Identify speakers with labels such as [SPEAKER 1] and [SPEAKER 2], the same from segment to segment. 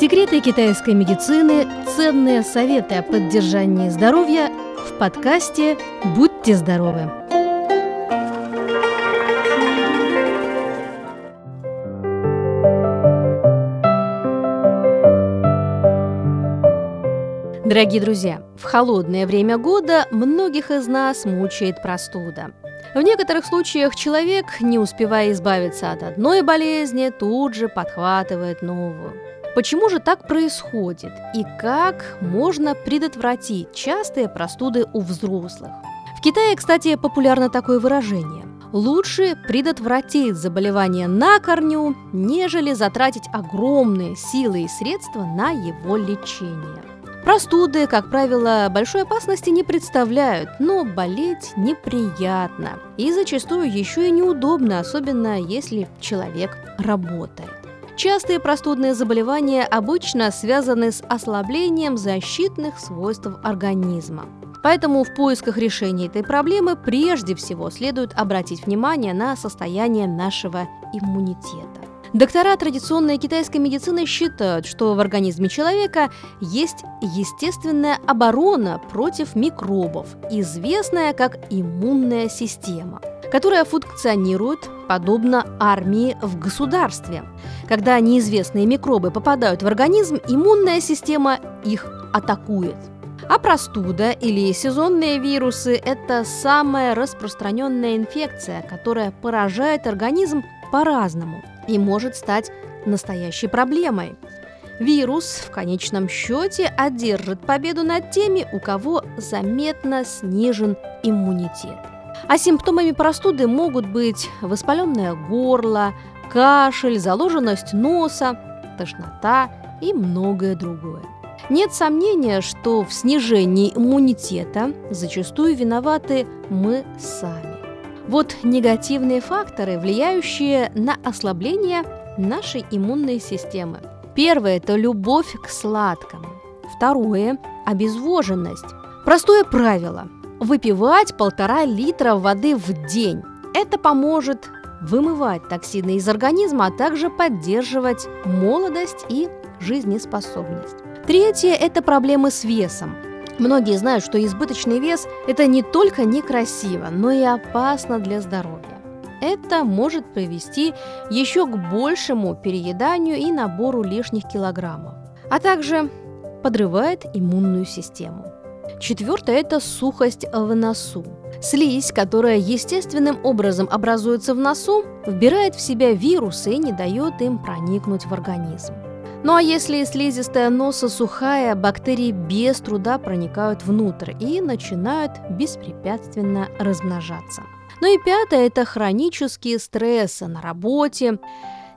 [SPEAKER 1] Секреты китайской медицины, ценные советы о поддержании здоровья в подкасте «Будьте здоровы». Дорогие друзья, в холодное время года многих из нас мучает простуда. В некоторых случаях человек, не успевая избавиться от одной болезни, тут же подхватывает новую. Почему же так происходит и как можно предотвратить частые простуды у взрослых? В Китае, кстати, популярно такое выражение. Лучше предотвратить заболевание на корню, нежели затратить огромные силы и средства на его лечение. Простуды, как правило, большой опасности не представляют, но болеть неприятно и зачастую еще и неудобно, особенно если человек работает. Частые простудные заболевания обычно связаны с ослаблением защитных свойств организма. Поэтому в поисках решения этой проблемы прежде всего следует обратить внимание на состояние нашего иммунитета. Доктора традиционной китайской медицины считают, что в организме человека есть естественная оборона против микробов, известная как иммунная система, которая функционирует подобно армии в государстве. Когда неизвестные микробы попадают в организм, иммунная система их атакует. А простуда или сезонные вирусы – это самая распространенная инфекция, которая поражает организм по-разному и может стать настоящей проблемой. Вирус в конечном счете одержит победу над теми, у кого заметно снижен иммунитет. А симптомами простуды могут быть воспаленное горло, кашель, заложенность носа, тошнота и многое другое. Нет сомнения, что в снижении иммунитета зачастую виноваты мы сами. Вот негативные факторы, влияющие на ослабление нашей иммунной системы. Первое – это любовь к сладкому. Второе – обезвоженность. Простое правило – выпивать полтора литра воды в день. Это поможет вымывать токсины из организма, а также поддерживать молодость и жизнеспособность. Третье – это проблемы с весом. Многие знают, что избыточный вес – это не только некрасиво, но и опасно для здоровья. Это может привести еще к большему перееданию и набору лишних килограммов, а также подрывает иммунную систему. Четвертое – это сухость в носу. Слизь, которая естественным образом образуется в носу, вбирает в себя вирусы и не дает им проникнуть в организм. Ну а если слизистая носа сухая, бактерии без труда проникают внутрь и начинают беспрепятственно размножаться. Ну и пятое – это хронические стрессы на работе,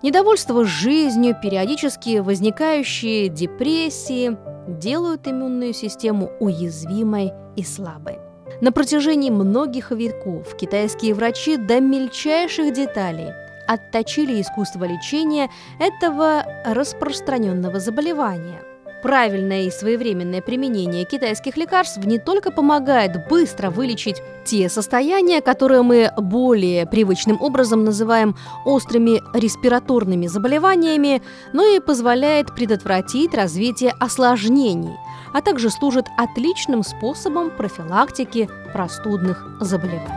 [SPEAKER 1] недовольство жизнью, периодически возникающие депрессии делают иммунную систему уязвимой и слабой. На протяжении многих веков китайские врачи до мельчайших деталей отточили искусство лечения этого распространенного заболевания. Правильное и своевременное применение китайских лекарств не только помогает быстро вылечить те состояния, которые мы более привычным образом называем острыми респираторными заболеваниями, но и позволяет предотвратить развитие осложнений, а также служит отличным способом профилактики простудных заболеваний.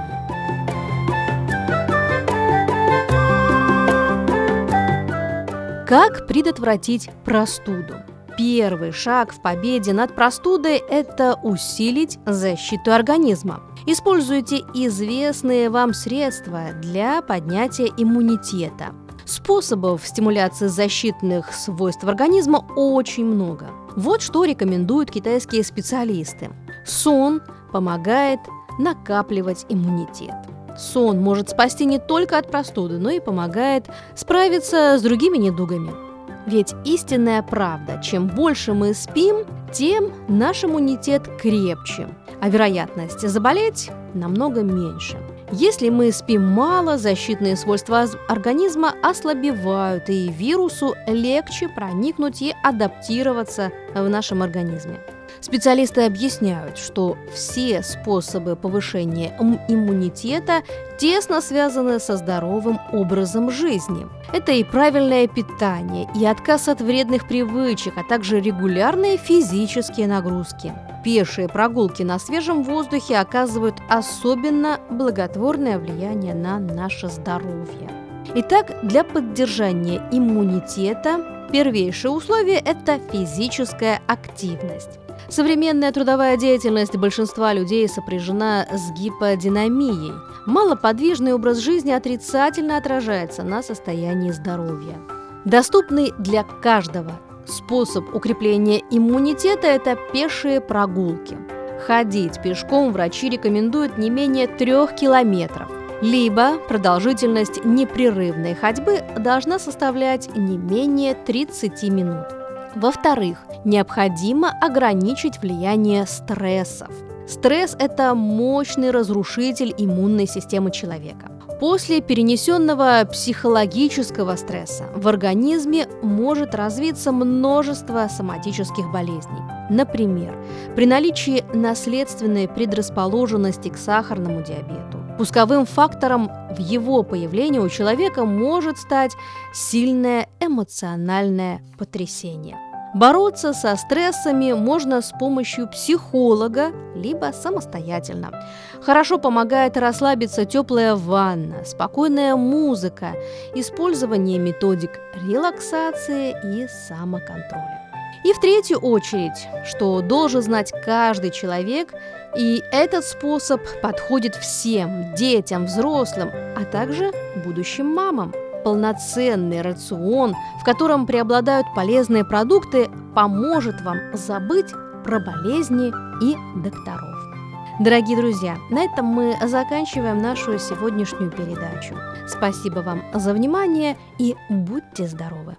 [SPEAKER 1] Как предотвратить простуду? Первый шаг в победе над простудой – это усилить защиту организма. Используйте известные вам средства для поднятия иммунитета. Способов стимуляции защитных свойств организма очень много. Вот что рекомендуют китайские специалисты. Сон помогает накапливать иммунитет. Сон может спасти не только от простуды, но и помогает справиться с другими недугами. Ведь истинная правда, чем больше мы спим, тем наш иммунитет крепче, а вероятность заболеть намного меньше. Если мы спим мало, защитные свойства организма ослабевают, и вирусу легче проникнуть и адаптироваться в нашем организме. Специалисты объясняют, что все способы повышения иммунитета тесно связаны со здоровым образом жизни. Это и правильное питание, и отказ от вредных привычек, а также регулярные физические нагрузки. Пешие прогулки на свежем воздухе оказывают особенно благотворное влияние на наше здоровье. Итак, для поддержания иммунитета первейшее условие – это физическая активность. Современная трудовая деятельность большинства людей сопряжена с гиподинамией. Малоподвижный образ жизни отрицательно отражается на состоянии здоровья. Доступный для каждого способ укрепления иммунитета – это пешие прогулки. Ходить пешком врачи рекомендуют не менее трех километров. Либо продолжительность непрерывной ходьбы должна составлять не менее 30 минут. Во-вторых, необходимо ограничить влияние стрессов. Стресс – это мощный разрушитель иммунной системы человека. После перенесенного психологического стресса в организме может развиться множество соматических болезней. Например, при наличии наследственной предрасположенности к сахарному диабету. Пусковым фактором в его появлении у человека может стать сильное эмоциональное потрясение. Бороться со стрессами можно с помощью психолога, либо самостоятельно. Хорошо помогает расслабиться теплая ванна, спокойная музыка, использование методик релаксации и самоконтроля. И в третью очередь, что должен знать каждый человек, и этот способ подходит всем, детям, взрослым, а также будущим мамам – полноценный рацион, в котором преобладают полезные продукты, поможет вам забыть про болезни и докторов. Дорогие друзья, на этом мы заканчиваем нашу сегодняшнюю передачу. Спасибо вам за внимание и будьте здоровы!